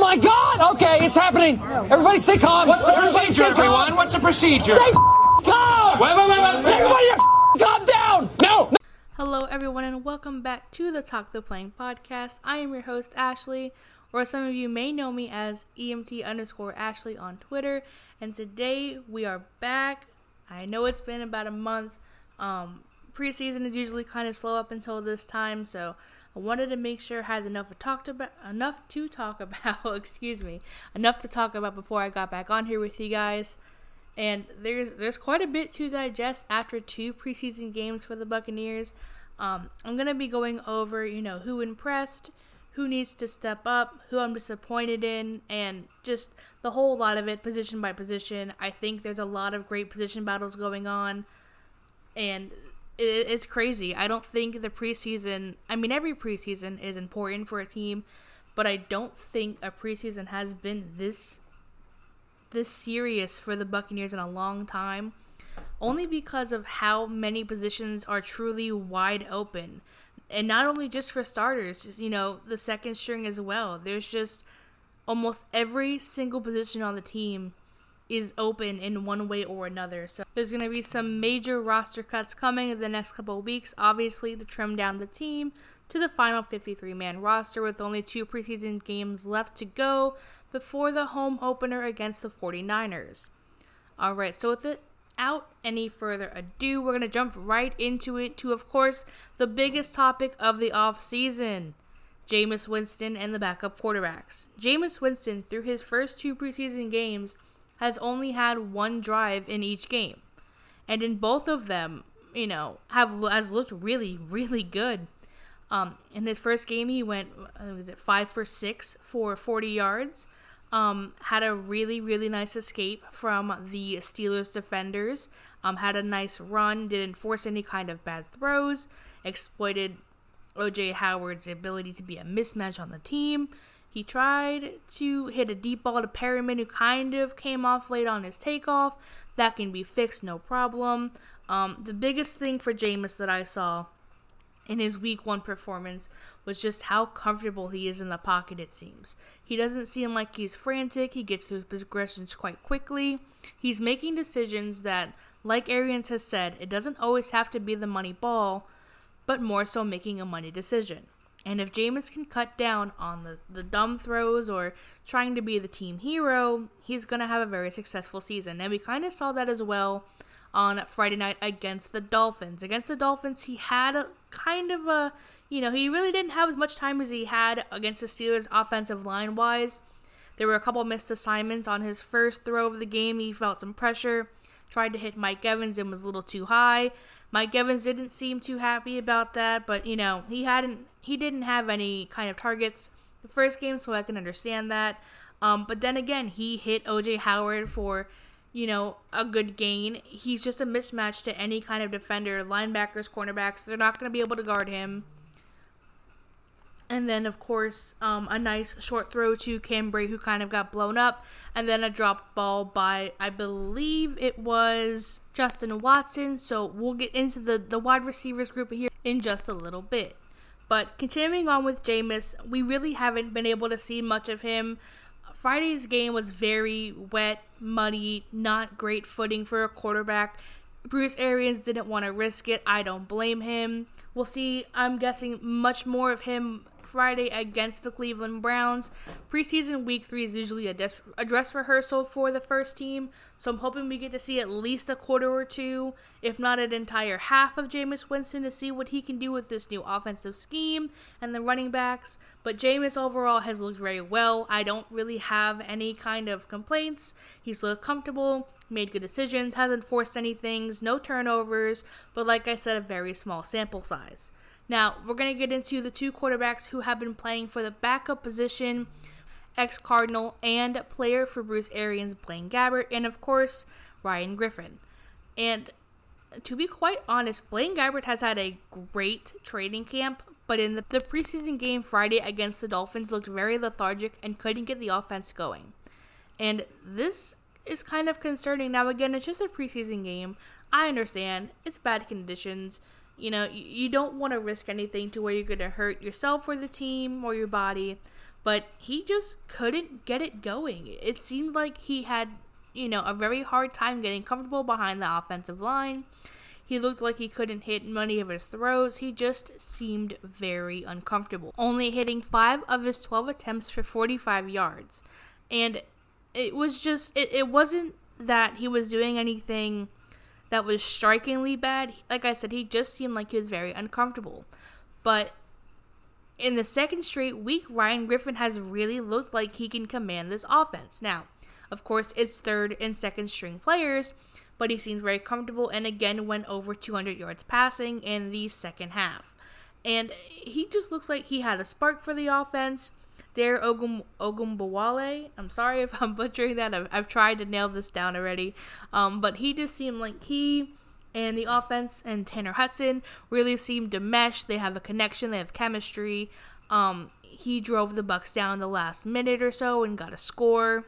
Oh my God! Okay, it's happening. Everybody stay calm. What's the Everybody procedure, stay calm. everyone? What's the procedure? Stay calm. Wait, wait, wait, wait. Everybody calm down. No. no. Hello, everyone, and welcome back to the Talk the Playing podcast. I am your host, Ashley, or some of you may know me as EMT underscore Ashley on Twitter. And today we are back. I know it's been about a month. Um, preseason is usually kind of slow up until this time, so I wanted to make sure I had enough to talk about, enough to talk about. excuse me, enough to talk about before I got back on here with you guys. And there's there's quite a bit to digest after two preseason games for the Buccaneers. Um, I'm gonna be going over, you know, who impressed, who needs to step up, who I'm disappointed in, and just the whole lot of it, position by position. I think there's a lot of great position battles going on, and it, it's crazy. I don't think the preseason. I mean, every preseason is important for a team, but I don't think a preseason has been this this serious for the Buccaneers in a long time. Only because of how many positions are truly wide open. And not only just for starters, just, you know, the second string as well. There's just almost every single position on the team is open in one way or another. So there's going to be some major roster cuts coming in the next couple weeks, obviously, to trim down the team to the final 53 man roster with only two preseason games left to go before the home opener against the 49ers. All right, so without any further ado, we're going to jump right into it to, of course, the biggest topic of the offseason. Jameis Winston and the backup quarterbacks. Jameis Winston, through his first two preseason games, has only had one drive in each game. And in both of them, you know, have has looked really, really good. Um, in his first game, he went, uh, was it five for six for 40 yards. Um, had a really, really nice escape from the Steelers defenders. Um, had a nice run, didn't force any kind of bad throws, exploited OJ Howard's ability to be a mismatch on the team. He tried to hit a deep ball to Perriman, who kind of came off late on his takeoff. That can be fixed, no problem. Um, the biggest thing for Jameis that I saw in his week one performance was just how comfortable he is in the pocket, it seems. He doesn't seem like he's frantic, he gets through his progressions quite quickly. He's making decisions that, like Arians has said, it doesn't always have to be the money ball, but more so making a money decision. And if Jameis can cut down on the, the dumb throws or trying to be the team hero, he's going to have a very successful season. And we kind of saw that as well on Friday night against the Dolphins. Against the Dolphins, he had a kind of a, you know, he really didn't have as much time as he had against the Steelers offensive line wise. There were a couple missed assignments on his first throw of the game. He felt some pressure, tried to hit Mike Evans and was a little too high. Mike Evans didn't seem too happy about that, but you know, he hadn't he didn't have any kind of targets the first game, so I can understand that. Um, but then again, he hit OJ Howard for you know, a good gain. He's just a mismatch to any kind of defender, linebackers, cornerbacks. They're not going to be able to guard him. And then, of course, um, a nice short throw to Cam Brate, who kind of got blown up. And then a drop ball by, I believe it was Justin Watson. So we'll get into the, the wide receivers group here in just a little bit. But continuing on with Jameis, we really haven't been able to see much of him. Friday's game was very wet, muddy, not great footing for a quarterback. Bruce Arians didn't want to risk it. I don't blame him. We'll see, I'm guessing, much more of him Friday against the Cleveland Browns. Preseason week three is usually a, des- a dress rehearsal for the first team, so I'm hoping we get to see at least a quarter or two, if not an entire half of Jameis Winston to see what he can do with this new offensive scheme and the running backs. But Jameis overall has looked very well. I don't really have any kind of complaints. He's looked comfortable made good decisions, hasn't forced any things, no turnovers, but like I said, a very small sample size. Now, we're going to get into the two quarterbacks who have been playing for the backup position ex Cardinal and player for Bruce Arians, Blaine Gabbert, and of course, Ryan Griffin. And to be quite honest, Blaine Gabbert has had a great training camp, but in the, the preseason game Friday against the Dolphins looked very lethargic and couldn't get the offense going. And this is kind of concerning. Now, again, it's just a preseason game. I understand it's bad conditions. You know, you, don't want to risk anything to where you're going to hurt yourself or the team or your body. but he just couldn't get it going. It seemed like he had, you know, a very hard time getting comfortable behind the offensive line. He looked like he couldn't hit many of his throws. He just seemed very uncomfortable, only hitting 5 of his 12 attempts for 45 yards. And it was just it, it wasn't that he was doing anything that was strikingly bad. Like I said, he just seemed like he was very uncomfortable. But in the second straight week, Ryan Griffin has really looked like he can command this offense. Now, of course, it's third and second string players, but he seems very comfortable and again went over 200 yards passing in the second half. And he just looks like he had a spark for the offense. Dare Ogum Ogumbawale. I'm sorry if I'm butchering that. I've, I've tried to nail this down already. Um, but he just seemed like he and the offense and Tanner Hudson really seemed to mesh. They have a connection. They have chemistry. Um, he drove the Bucks down the last minute or so and got a score.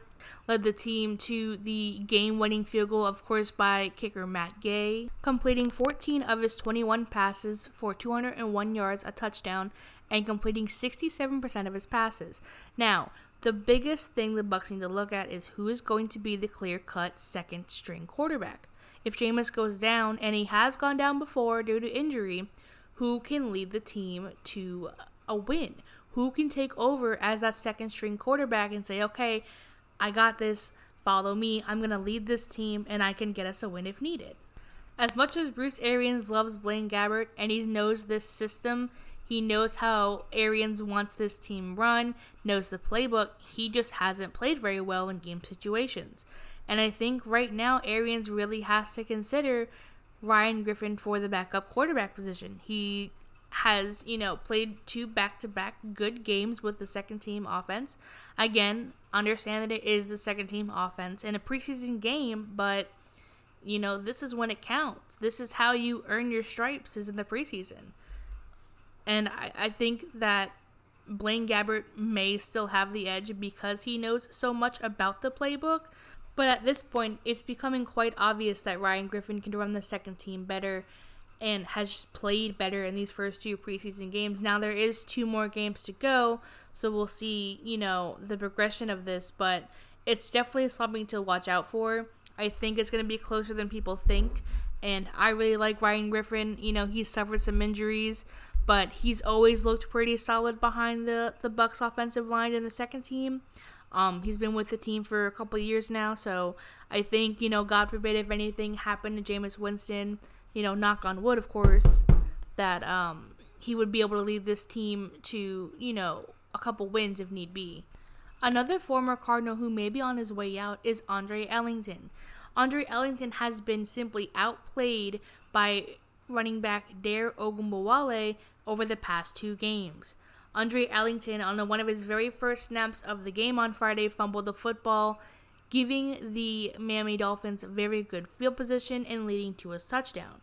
Led the team to the game-winning field goal, of course, by kicker Matt Gay, completing 14 of his 21 passes for 201 yards, a touchdown, and completing 67% of his passes. Now, the biggest thing the Bucks need to look at is who is going to be the clear-cut second string quarterback. If Jameis goes down, and he has gone down before due to injury, who can lead the team to a win? Who can take over as that second string quarterback and say, okay, I got this, follow me, I'm going to lead this team, and I can get us a win if needed. As much as Bruce Arians loves Blaine Gabbert and he knows this system, he knows how Arians wants this team run, knows the playbook. He just hasn't played very well in game situations. And I think right now Arians really has to consider Ryan Griffin for the backup quarterback position. He has, you know, played two back to back good games with the second team offense. Again, understand that it is the second team offense in a preseason game, but you know, this is when it counts. This is how you earn your stripes is in the preseason. And I, I think that Blaine Gabbert may still have the edge because he knows so much about the playbook. But at this point, it's becoming quite obvious that Ryan Griffin can run the second team better and has played better in these first two preseason games. Now there is two more games to go, so we'll see, you know, the progression of this, but it's definitely something to watch out for. I think it's going to be closer than people think, and I really like Ryan Griffin. You know, he's suffered some injuries, but he's always looked pretty solid behind the the Bucks offensive line in the second team. Um, he's been with the team for a couple years now, so I think you know, God forbid, if anything happened to Jameis Winston, you know, knock on wood, of course, that um, he would be able to lead this team to you know a couple wins if need be. Another former Cardinal who may be on his way out is Andre Ellington. Andre Ellington has been simply outplayed by running back Dare Ogunbowale over the past two games. Andre Ellington, on one of his very first snaps of the game on Friday, fumbled the football, giving the Miami Dolphins very good field position and leading to a touchdown.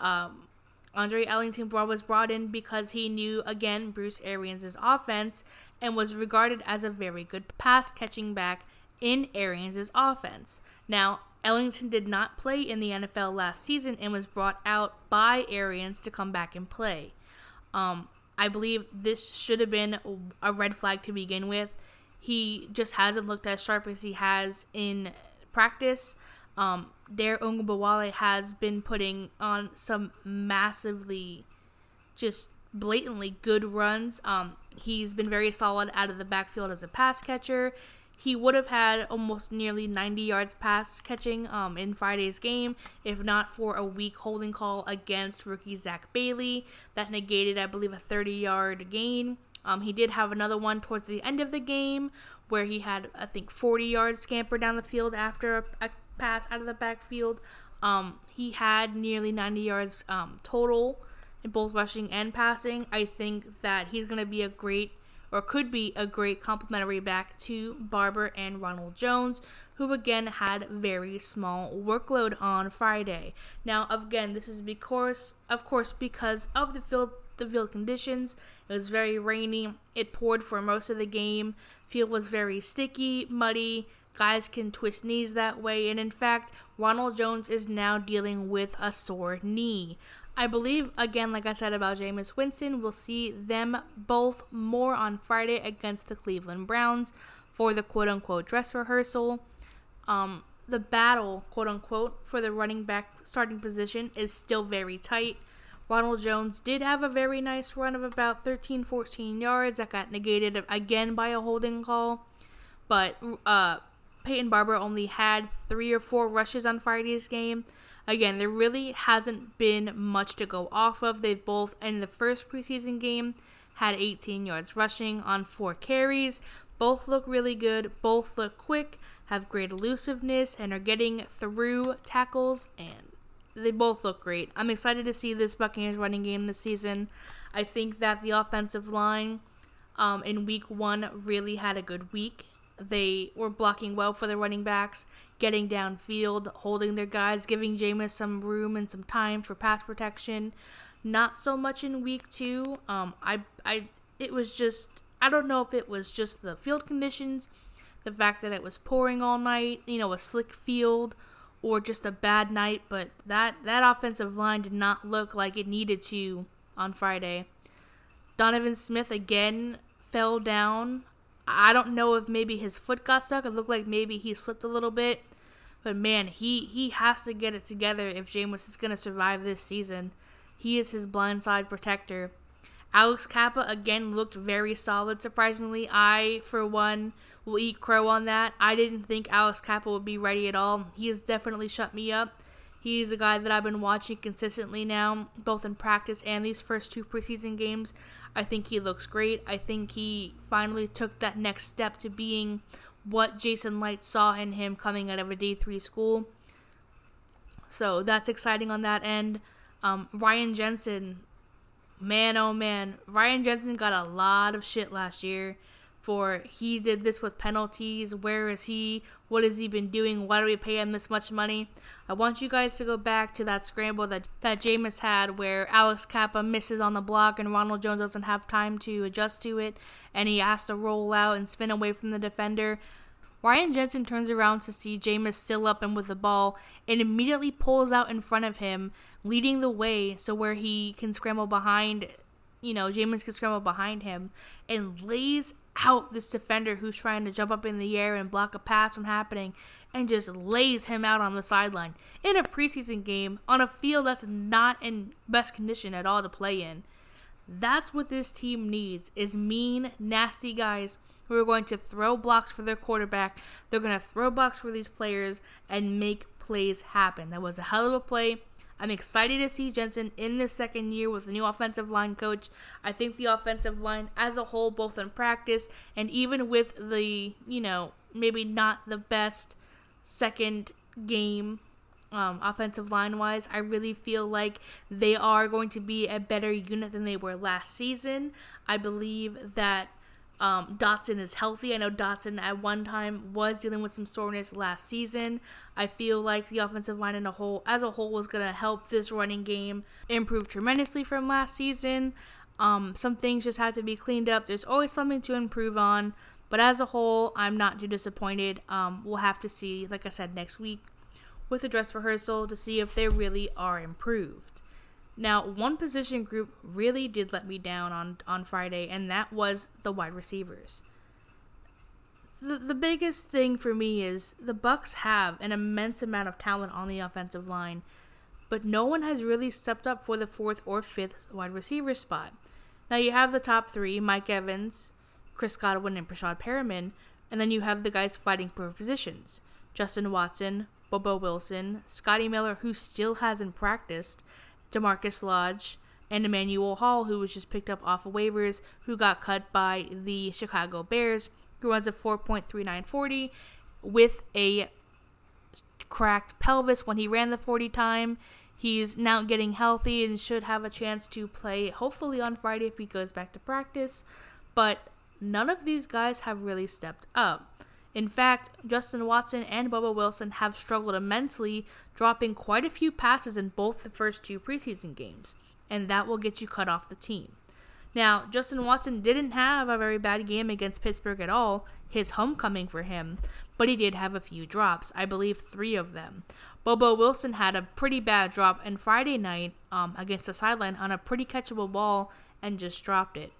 Um, Andre Ellington was brought in because he knew, again, Bruce Arians' offense and was regarded as a very good pass catching back in Arians' offense. Now, Ellington did not play in the NFL last season and was brought out by Arians to come back and play. Um, I believe this should have been a red flag to begin with. He just hasn't looked as sharp as he has in practice. Um, Dare Ogunbowale has been putting on some massively, just blatantly good runs. Um, he's been very solid out of the backfield as a pass catcher he would have had almost nearly 90 yards pass catching um, in Friday's game if not for a weak holding call against rookie Zach Bailey that negated, I believe, a 30 yard gain. Um, he did have another one towards the end of the game where he had, I think, 40 yards scamper down the field after a, a pass out of the backfield. Um, he had nearly 90 yards um, total in both rushing and passing. I think that he's going to be a great or could be a great complementary back to Barber and Ronald Jones, who again had very small workload on Friday. Now, again, this is because, of course, because of the field the field conditions. It was very rainy. It poured for most of the game. Field was very sticky, muddy. Guys can twist knees that way, and in fact, Ronald Jones is now dealing with a sore knee. I believe, again, like I said about Jameis Winston, we'll see them both more on Friday against the Cleveland Browns for the quote unquote dress rehearsal. Um, the battle, quote unquote, for the running back starting position is still very tight. Ronald Jones did have a very nice run of about 13, 14 yards that got negated again by a holding call. But uh, Peyton Barber only had three or four rushes on Friday's game. Again, there really hasn't been much to go off of. They've both, in the first preseason game, had 18 yards rushing on four carries. Both look really good. Both look quick, have great elusiveness, and are getting through tackles. And they both look great. I'm excited to see this Buccaneers running game this season. I think that the offensive line um, in week one really had a good week. They were blocking well for the running backs, getting downfield, holding their guys, giving Jameis some room and some time for pass protection. Not so much in week two. Um, I, I, it was just I don't know if it was just the field conditions, the fact that it was pouring all night, you know, a slick field, or just a bad night, but that that offensive line did not look like it needed to on Friday. Donovan Smith again fell down. I don't know if maybe his foot got stuck. It looked like maybe he slipped a little bit. But man, he he has to get it together if Jameis is going to survive this season. He is his blindside protector. Alex Cappa again looked very solid. Surprisingly, I for one will eat crow on that. I didn't think Alex Cappa would be ready at all. He has definitely shut me up. He's a guy that I've been watching consistently now, both in practice and these first two preseason games. I think he looks great. I think he finally took that next step to being what Jason Licht saw in him coming out of a D3 school. So that's exciting on that end. Um, Ryan Jensen man, oh man, Ryan Jensen got a lot of shit last year for he did this with penalties. Where is he? What has he been doing? Why do we pay him this much money? I want you guys to go back to that scramble that that Jameis had, where Alex Cappa misses on the block and Ronald Jones doesn't have time to adjust to it, and he has to roll out and spin away from the defender. Ryan Jensen turns around to see Jameis still up and with the ball and immediately pulls out in front of him, leading the way so where he can scramble behind, you know, Jameis can scramble behind him and lays out this defender who's trying to jump up in the air and block a pass from happening and just lays him out on the sideline in a preseason game on a field that's not in best condition at all to play in. That's what this team needs is mean, nasty guys who are going to throw blocks for their quarterback. They're going to throw blocks for these players and make plays happen. That was a hell of a play. I'm excited to see Jensen in the second year with the new offensive line coach. I think the offensive line as a whole, both in practice and even with the, you know, maybe not the best second game um, offensive line wise, I really feel like they are going to be a better unit than they were last season. I believe that um, Dotson is healthy. I know Dotson at one time was dealing with some soreness last season. I feel like the offensive line in a whole, as a whole, was going to help this running game improve tremendously from last season. Um, some things just have to be cleaned up. There's always something to improve on, but as a whole, I'm not too disappointed. Um, we'll have to see, like I said, next week with the dress rehearsal to see if they really are improved. Now, one position group really did let me down on, on Friday, and that was the wide receivers. The, the biggest thing for me is the Bucks have an immense amount of talent on the offensive line, but no one has really stepped up for the fourth or fifth wide receiver spot. Now you have the top three: Mike Evans, Chris Godwin, and Breshad Perriman, and then you have the guys fighting for positions: Justin Watson, Bobo Wilson, Scotty Miller, who still hasn't practiced, Demarcus Lodge, and Emmanuel Hall, who was just picked up off of waivers, who got cut by the Chicago Bears, who runs a 4.3940 with a cracked pelvis when he ran the 40 time. He's now getting healthy and should have a chance to play hopefully on Friday if he goes back to practice. But none of these guys have really stepped up. In fact, Justin Watson and Bobo Wilson have struggled immensely, dropping quite a few passes in both the first two preseason games, and that will get you cut off the team. Now, Justin Watson didn't have a very bad game against Pittsburgh at all, his homecoming for him, but he did have a few drops, I believe three of them. Bobo Wilson had a pretty bad drop on Friday night um, against the sideline on a pretty catchable ball and just dropped it.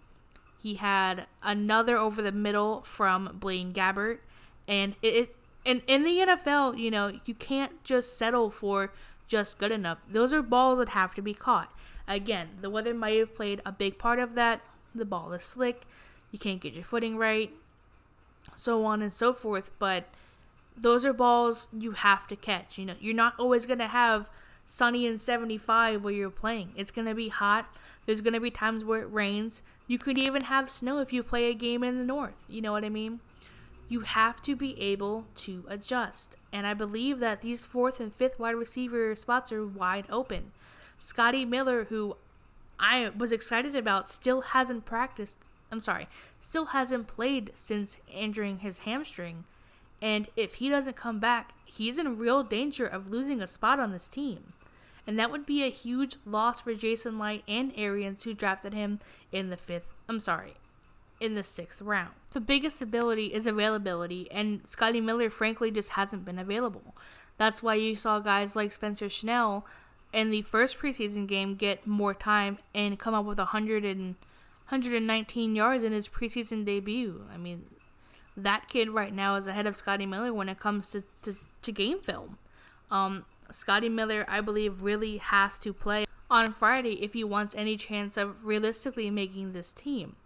He had another over the middle from Blaine Gabbert, and it, and in the NFL, you know, you can't just settle for just good enough. Those are balls that have to be caught. Again, the weather might have played a big part of that. The ball is slick, you can't get your footing right, so on and so forth, but those are balls you have to catch. You know, you're not always going to have sunny and 75 where you're playing. It's going to be hot. There's going to be times where it rains. You could even have snow if you play a game in the north. You know what I mean? You have to be able to adjust. And I believe that these fourth and fifth wide receiver spots are wide open. Scotty Miller, who I was excited about, still hasn't practiced. I'm sorry, still hasn't played since injuring his hamstring. And if he doesn't come back, he's in real danger of losing a spot on this team. And that would be a huge loss for Jason Licht and Arians, who drafted him in the fifth, I'm sorry, in the sixth round. The biggest ability is availability, and Scotty Miller, frankly, just hasn't been available. That's why you saw guys like Spencer Schnell in the first preseason game get more time and come up with 100 and 119 yards in his preseason debut. I mean, that kid right now is ahead of Scotty Miller when it comes to, to, to game film. Um, Scotty Miller, I believe, really has to play on Friday if he wants any chance of realistically making this team.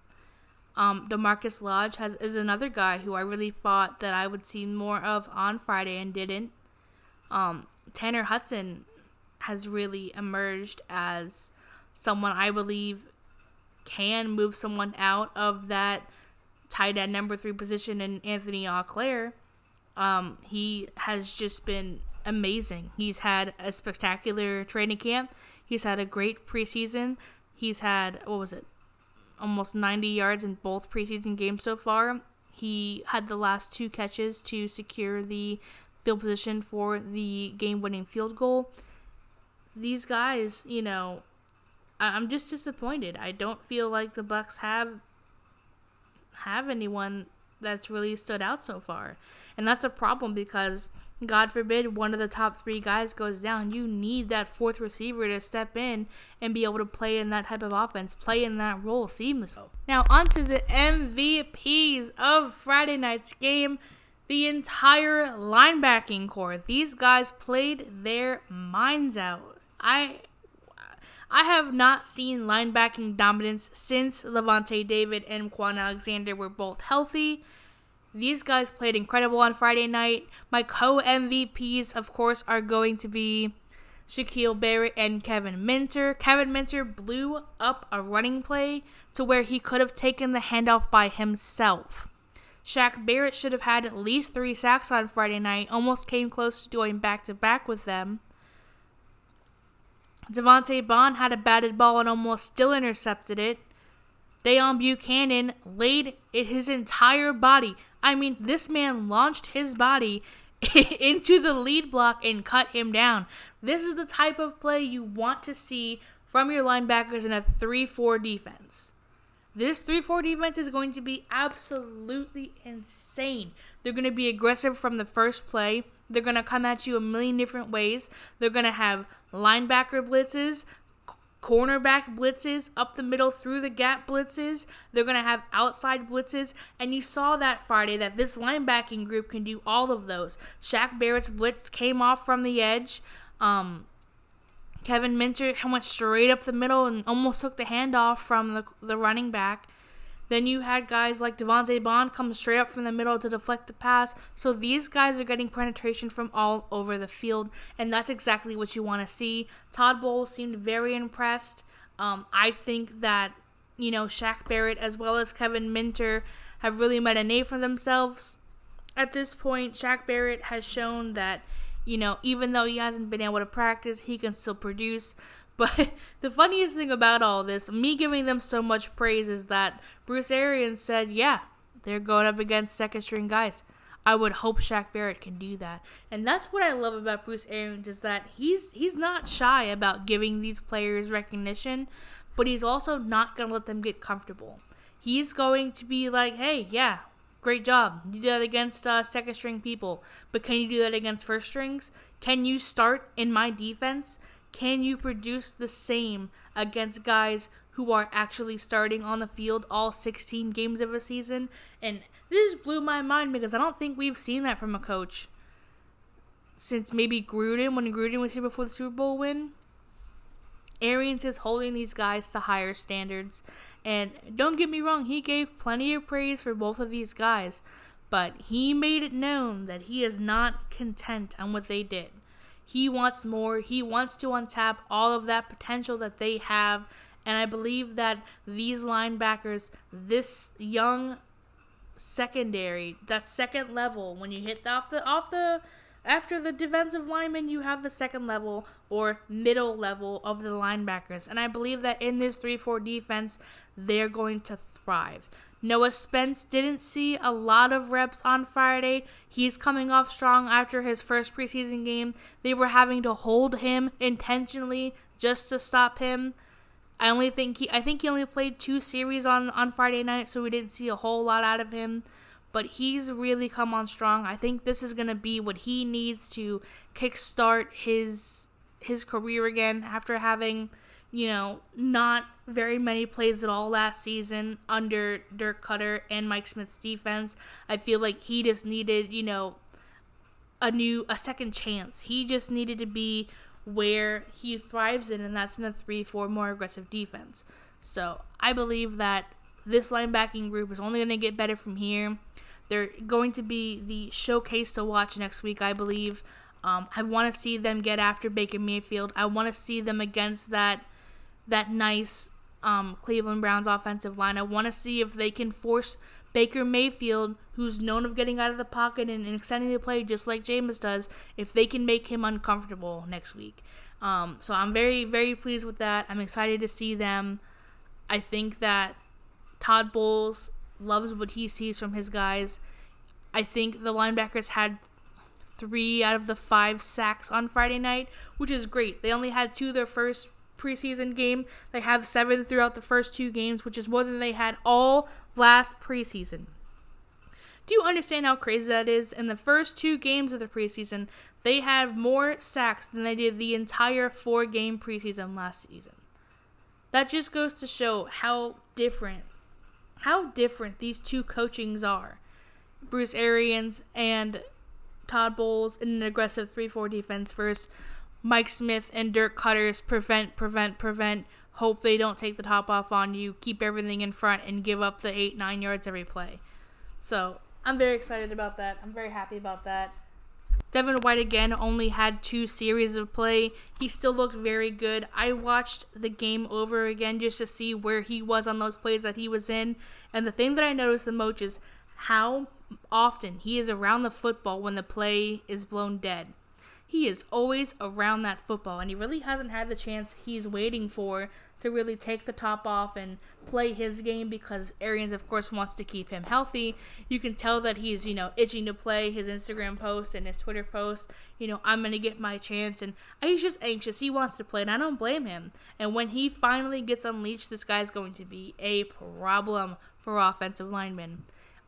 Um, Demarcus Lodge has is another guy who I really thought that I would see more of on Friday and didn't. Um, Tanner Hudson has really emerged as someone I believe can move someone out of that tight end number three position in Anthony Auclair. Um, he has just been amazing. He's had a spectacular training camp. He's had a great preseason. He's had what was it, almost 90 yards in both preseason games so far. He had the last two catches to secure the field position for the game-winning field goal. These guys, you know, I'm just disappointed. I don't feel like the Bucks have have anyone that's really stood out so far. And that's a problem because God forbid one of the top three guys goes down. You need that fourth receiver to step in and be able to play in that type of offense, play in that role seamlessly. Now, on to the MVPs of Friday night's game. The entire linebacking core. These guys played their minds out. I I have not seen linebacking dominance since Lavonte David and Kwon Alexander were both healthy. These guys played incredible on Friday night. My co MVPs, of course, are going to be Shaquille Barrett and Kevin Minter. Kevin Minter blew up a running play to where he could have taken the handoff by himself. Shaq Barrett should have had at least three sacks on Friday night, almost came close to going back to back with them. Devante Bond had a batted ball and almost still intercepted it. Deone Bucannon laid it his entire body. I mean, this man launched his body into the lead block and cut him down. This is the type of play you want to see from your linebackers in a 3 4 defense. This 3 4 defense is going to be absolutely insane. They're going to be aggressive from the first play. They're going to come at you a million different ways. They're going to have linebacker blitzes, cornerback blitzes, up the middle through the gap blitzes. They're going to have outside blitzes. And you saw that Friday that this linebacking group can do all of those. Shaq Barrett's blitz came off from the edge. Um, Kevin Minter went straight up the middle and almost took the handoff from the, the running back. Then you had guys like Devante Bond come straight up from the middle to deflect the pass. So these guys are getting penetration from all over the field, and that's exactly what you want to see. Todd Bowles seemed very impressed. Um, I think that you know Shaq Barrett as well as Kevin Minter have really made a name for themselves. At this point, Shaq Barrett has shown that you know even though he hasn't been able to practice, he can still produce. But the funniest thing about all this, me giving them so much praise, is that Bruce Arians said, yeah, they're going up against second string guys. I would hope Shaq Barrett can do that. And that's what I love about Bruce Arians is that he's he's not shy about giving these players recognition, but he's also not going to let them get comfortable. He's going to be like, hey, yeah, great job. You did that against uh, second string people, but can you do that against first strings? Can you start in my defense? Can you produce the same against guys who are actually starting on the field all 16 games of a season? And this blew my mind because I don't think we've seen that from a coach since maybe Gruden when Gruden was here before the Super Bowl win. Arians is holding these guys to higher standards. And don't get me wrong, he gave plenty of praise for both of these guys. But he made it known that he is not content on what they did. He wants more. He wants to untap all of that potential that they have. And I believe that these linebackers, this young secondary, that second level, when you hit off the off the after the defensive lineman, you have the second level or middle level of the linebackers. And I believe that in this 3 4 defense, they're going to thrive. Noah Spence didn't see a lot of reps on Friday. He's coming off strong after his first preseason game. They were having to hold him intentionally just to stop him. I only think he I think he only played two series on on Friday night, so we didn't see a whole lot out of him but he's really come on strong. I think this is going to be what he needs to kickstart his his career again after having, you know, not very many plays at all last season under Dirk Koetter and Mike Smith's defense. I feel like he just needed, you know, a new a second chance. He just needed to be where he thrives in and that's in a 3-4 more aggressive defense. So, I believe that this linebacking group is only going to get better from here. They're going to be the showcase to watch next week, I believe. Um, I want to see them get after Baker Mayfield. I want to see them against that that nice um, Cleveland Browns offensive line. I want to see if they can force Baker Mayfield, who's known of getting out of the pocket and, and extending the play just like Jameis does, if they can make him uncomfortable next week. Um, so I'm very, very pleased with that. I'm excited to see them. I think that Todd Bowles loves what he sees from his guys. I think the linebackers had three out of the five sacks on Friday night, which is great. They only had two their first preseason game. They have seven throughout the first two games, which is more than they had all last preseason. Do you understand how crazy that is? In the first two games of the preseason, they had more sacks than they did the entire four game preseason last season. That just goes to show how different how different these two coachings are. Bruce Arians and Todd Bowles in an aggressive 3 4 defense versus Mike Smith and Dirk Koetter's prevent, prevent, prevent, hope they don't take the top off on you, keep everything in front, and give up the 8 9 yards every play. So I'm very excited about that. I'm very happy about that. Devin White again only had two series of play. He still looked very good. I watched the game over again just to see where he was on those plays that he was in. And the thing that I noticed the most is how often he is around the football when the play is blown dead. He is always around that football, and he really hasn't had the chance he's waiting for to really take the top off and play his game because Arians, of course, wants to keep him healthy. You can tell that he's, you know, itching to play his Instagram posts and his Twitter posts. You know, I'm going to get my chance. And he's just anxious. He wants to play, and I don't blame him. And when he finally gets unleashed, this guy's going to be a problem for offensive linemen.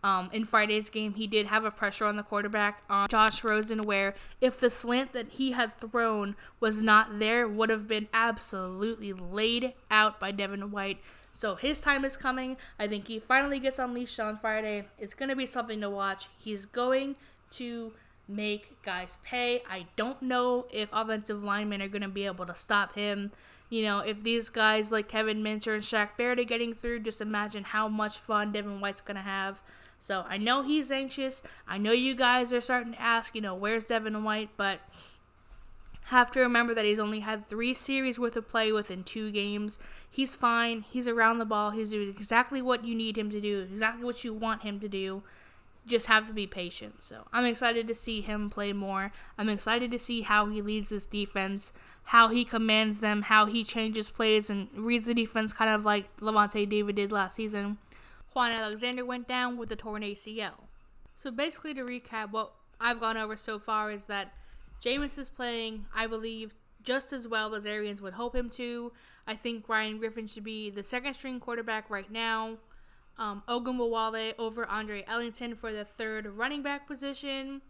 Um, in Friday's game, he did have a pressure on the quarterback on Josh Rosen, where if the slant that he had thrown was not there, would have been absolutely laid out by Devin White. So his time is coming. I think he finally gets unleashed on Friday. It's going to be something to watch. He's going to make guys pay. I don't know if offensive linemen are going to be able to stop him. You know, if these guys like Kevin Minter and Shaq Barrett are getting through, just imagine how much fun Devin White's going to have. So I know he's anxious. I know you guys are starting to ask, you know, where's Devin White? But have to remember that he's only had three series worth of play within two games. He's fine. He's around the ball. He's doing exactly what you need him to do, exactly what you want him to do. Just have to be patient. So I'm excited to see him play more. I'm excited to see how he leads this defense, how he commands them, how he changes plays and reads the defense kind of like Lavonte David did last season. Kwon Alexander went down with a torn ACL. So basically, to recap, what I've gone over so far is that Jameis is playing, I believe, just as well as Arians would hope him to. I think Ryan Griffin should be the second string quarterback right now. Um, Ogunbowale over Andre Ellington for the third running back position.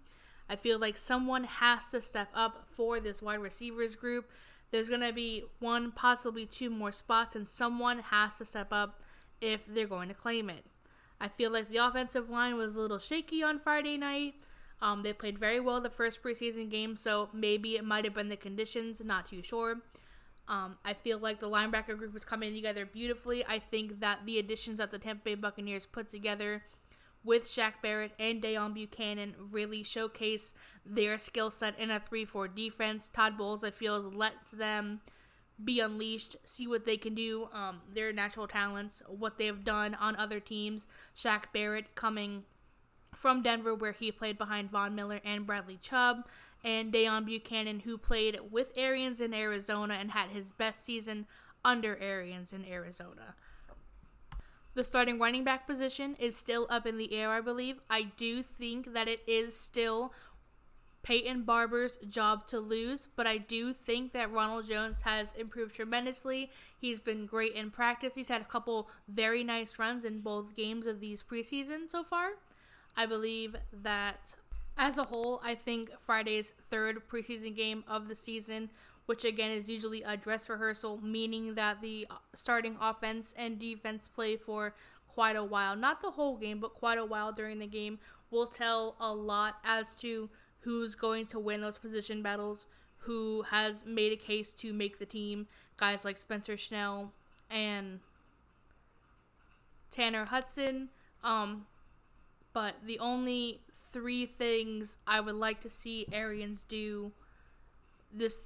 I feel like someone has to step up for this wide receivers group. There's going to be one, possibly two more spots, and someone has to step up if they're going to claim it. I feel like the offensive line was a little shaky on Friday night. Um, they played very well the first preseason game, so maybe it might have been the conditions, not too sure. Um, I feel like the linebacker group is coming together beautifully. I think that the additions that the Tampa Bay Buccaneers put together with Shaq Barrett and Deone Bucannon really showcase their skill set in a 3 4 defense. Todd Bowles, I feel, lets them be unleashed, see what they can do, um, their natural talents, what they've done on other teams. Shaq Barrett coming from Denver, where he played behind Von Miller and Bradley Chubb, and Deone Bucannon, who played with Arians in Arizona and had his best season under Arians in Arizona. The starting running back position is still up in the air, I believe. I do think that it is still Peyton Barber's job to lose, but I do think that Ronald Jones has improved tremendously. He's been great in practice. He's had a couple very nice runs in both games of these preseason so far. I believe that as a whole, I think Friday's third preseason game of the season, which again is usually a dress rehearsal, meaning that the uh, starting offense and defense play for quite a while, not the whole game, but quite a while during the game, will tell a lot as to who's going to win those position battles, who has made a case to make the team. Guys like Spencer Schnell and Tanner Hudson. Um, but the only three things I would like to see Arians do this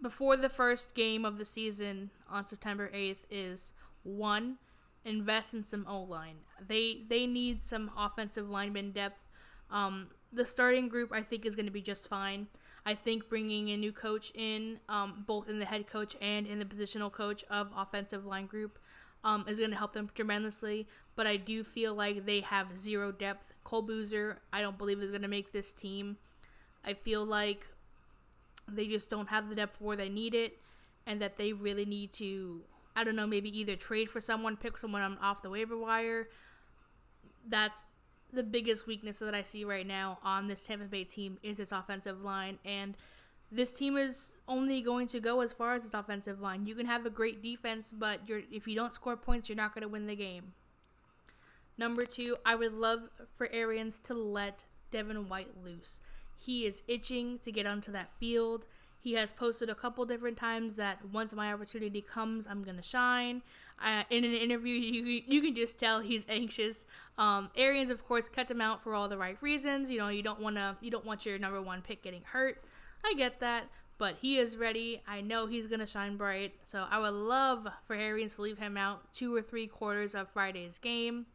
before the first game of the season on September 8th is one invest in some O line. They they need some offensive lineman depth. Um, the starting group I think is going to be just fine. I think bringing a new coach in, um, both in the head coach and in the positional coach of offensive line group, um, is going to help them tremendously. But I do feel like they have zero depth. Cole Boozer, I don't believe is going to make this team. I feel like they just don't have the depth where they need it, and that they really need to, I don't know, maybe either trade for someone, pick someone off the waiver wire. That's the biggest weakness that I see right now on this Tampa Bay team is its offensive line, and this team is only going to go as far as its offensive line. You can have a great defense, but if you don't score points, you're not going to win the game. Number two, I would love for Arians to let Devin White loose. He is itching to get onto that field. He has posted a couple different times that once my opportunity comes, I'm gonna shine. Uh, in an interview, you you can just tell he's anxious. Um, Arians, of course, cut him out for all the right reasons. You know, you don't wanna you don't want your number one pick getting hurt. I get that, but he is ready. I know he's gonna shine bright. So I would love for Arians to leave him out two or three quarters of Friday's game.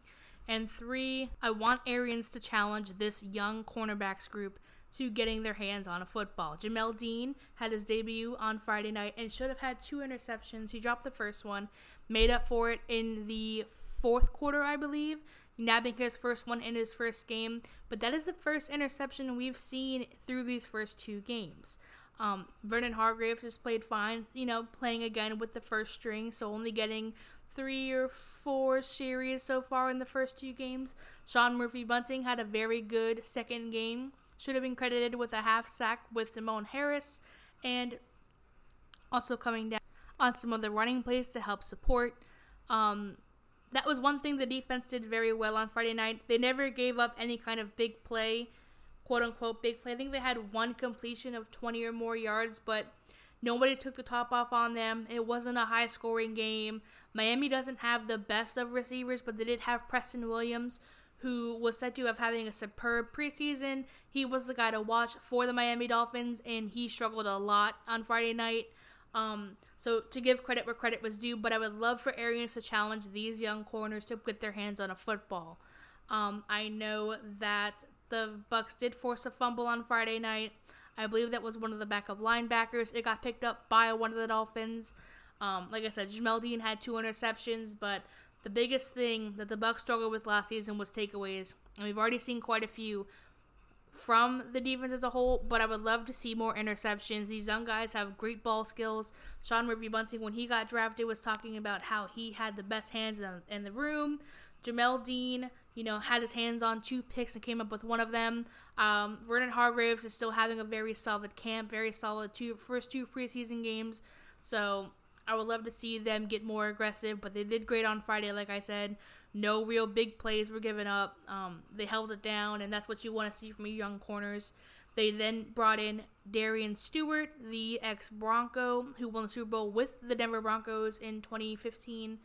And three, I want Arians to challenge this young cornerbacks group to getting their hands on a football. Jamel Dean had his debut on Friday night and should have had two interceptions. He dropped the first one, made up for it in the fourth quarter, I believe, nabbing his first one in his first game. But that is the first interception we've seen through these first two games. Um, Vernon Hargreaves has played fine, you know, playing again with the first string, so only getting three or four series so far in the first two games. Sean Murphy Bunting had a very good second game. Should have been credited with a half sack with Demone Harris and also coming down on some of the running plays to help support. Um, that was one thing the defense did very well on Friday night. They never gave up any kind of big play, quote unquote big play. I think they had one completion of 20 or more yards, but nobody took the top off on them. It wasn't a high scoring game. Miami doesn't have the best of receivers, but they did have Preston Williams, who was said to have having a superb preseason. He was the guy to watch for the Miami Dolphins, and he struggled a lot on Friday night. Um, so to give credit where credit was due, but I would love for Arians to challenge these young corners to get their hands on a football. Um, I know that the Bucks did force a fumble on Friday night. I believe that was one of the backup linebackers. It got picked up by one of the Dolphins. Um, like I said, Jamel Dean had two interceptions, but the biggest thing that the Bucks struggled with last season was takeaways, and we've already seen quite a few from the defense as a whole, but I would love to see more interceptions. These young guys have great ball skills. Sean Murphy Bunting, when he got drafted, was talking about how he had the best hands in, in the room. Jamel Dean, you know, had his hands on two picks and came up with one of them. Um, Vernon Hargreaves is still having a very solid camp, very solid two first two preseason games. So I would love to see them get more aggressive, but they did great on Friday, like I said. No real big plays were given up. Um, they held it down, and that's what you want to see from your young corners. They then brought in Darian Stewart, the ex Bronco, who won the Super Bowl with the Denver Broncos in 2015.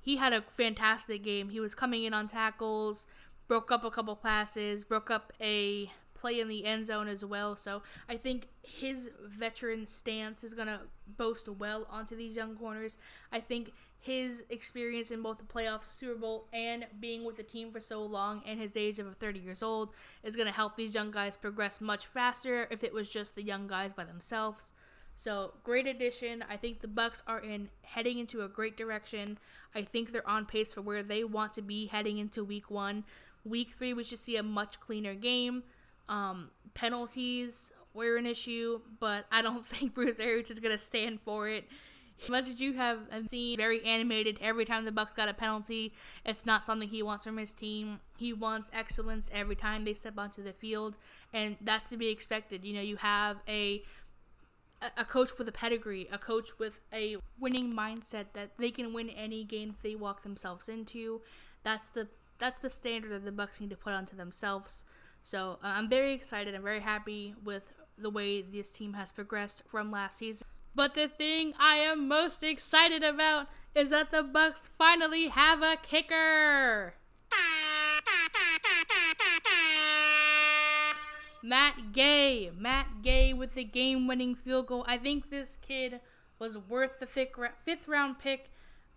He had a fantastic game. He was coming in on tackles, broke up a couple passes, broke up a play in the end zone as well. So I think his veteran stance is going to boast well onto these young corners. I think his experience in both the playoffs, Super Bowl, and being with the team for so long and his age of 30 years old is going to help these young guys progress much faster if it was just the young guys by themselves. So, great addition. I think the Bucks are in heading into a great direction. I think they're on pace for where they want to be heading into week 1. Week 3 we should see a much cleaner game. Um, penalties were an issue, but I don't think Bruce Arians is going to stand for it. As much as you have seen very animated every time the Bucks got a penalty, it's not something he wants from his team. He wants excellence every time they step onto the field, and that's to be expected. You know, you have a a coach with a pedigree, a coach with a winning mindset that they can win any game they walk themselves into. That's the that's the standard that the Bucks need to put onto themselves. So uh, I'm very excited. I'm very happy with the way this team has progressed from last season. But the thing I am most excited about is that the Bucks finally have a kicker. Matt Gay, Matt Gay with the game-winning field goal. I think this kid was worth the fifth round pick.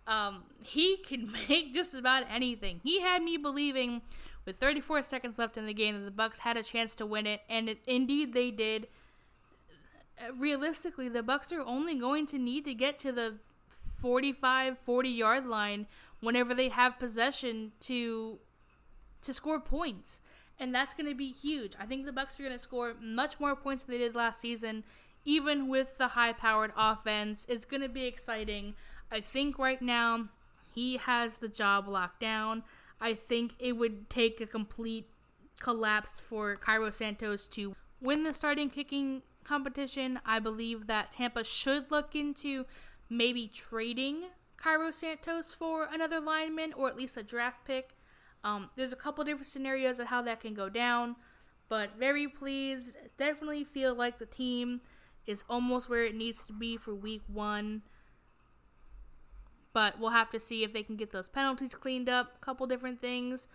Um, he can make just about anything. He had me believing with 34 seconds left in the game the Bucks had a chance to win it, and it, indeed they did. Realistically, the Bucks are only going to need to get to the 45 40 yard line whenever they have possession to to score points. And that's going to be huge. I think the Bucks are going to score much more points than they did last season even with the high-powered offense. It's going to be exciting. I think right now he has the job locked down. I think it would take a complete collapse for Cairo Santos to win the starting kicking competition. I believe that Tampa should look into maybe trading Cairo Santos for another lineman or at least a draft pick. Um, there's a couple different scenarios of how that can go down, but very pleased. Definitely feel like the team is almost where it needs to be for week one. But we'll have to see if they can get those penalties cleaned up. A couple different things.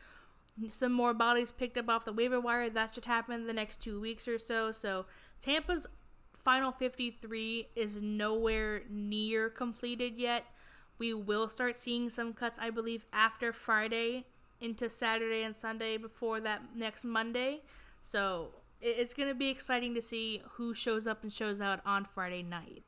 Some more bodies picked up off the waiver wire. That should happen the next two weeks or so. So Tampa's final 53 is nowhere near completed yet. We will start seeing some cuts, I believe, after Friday into Saturday and Sunday before that next Monday. So it's going to be exciting to see who shows up and shows out on Friday night.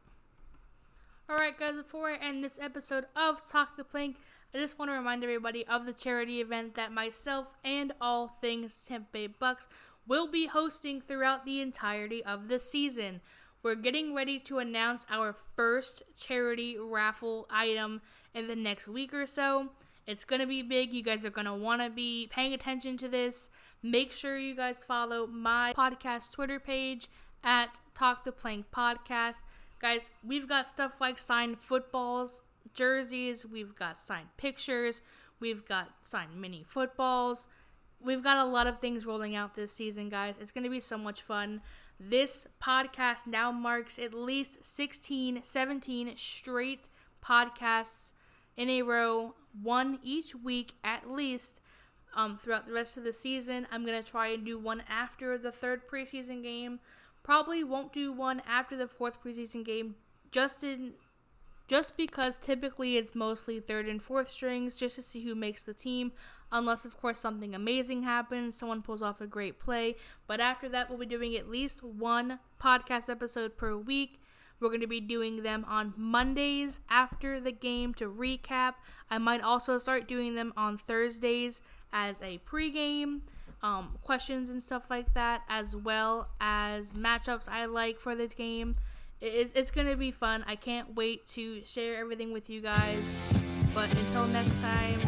Alright, guys, before I end this episode of Talk the Plank, I just want to remind everybody of the charity event that myself and all things Tampa Bay Bucks will be hosting throughout the entirety of the season. We're getting ready to announce our first charity raffle item in the next week or so. It's going to be big. You guys are going to want to be paying attention to this. Make sure you guys follow my podcast Twitter page at Talk the Plank Podcast. Guys, we've got stuff like signed footballs, jerseys, we've got signed pictures, we've got signed mini footballs. We've got a lot of things rolling out this season, guys. It's going to be so much fun. This podcast now marks at least 16, 17 straight podcasts in a row, one each week at least. Um, throughout the rest of the season, I'm gonna try and do one after the third preseason game. Probably won't do one after the fourth preseason game, just in just because typically it's mostly third and fourth strings just to see who makes the team unless of course something amazing happens someone pulls off a great play. But after that we'll be doing at least one podcast episode per week. We're going to be doing them on mondays after the game to recap. I might also start doing them on thursdays as a pregame um, questions and stuff like that, as well as matchups I like for this game. It, it's gonna be fun. I can't wait to share everything with you guys. But until next time,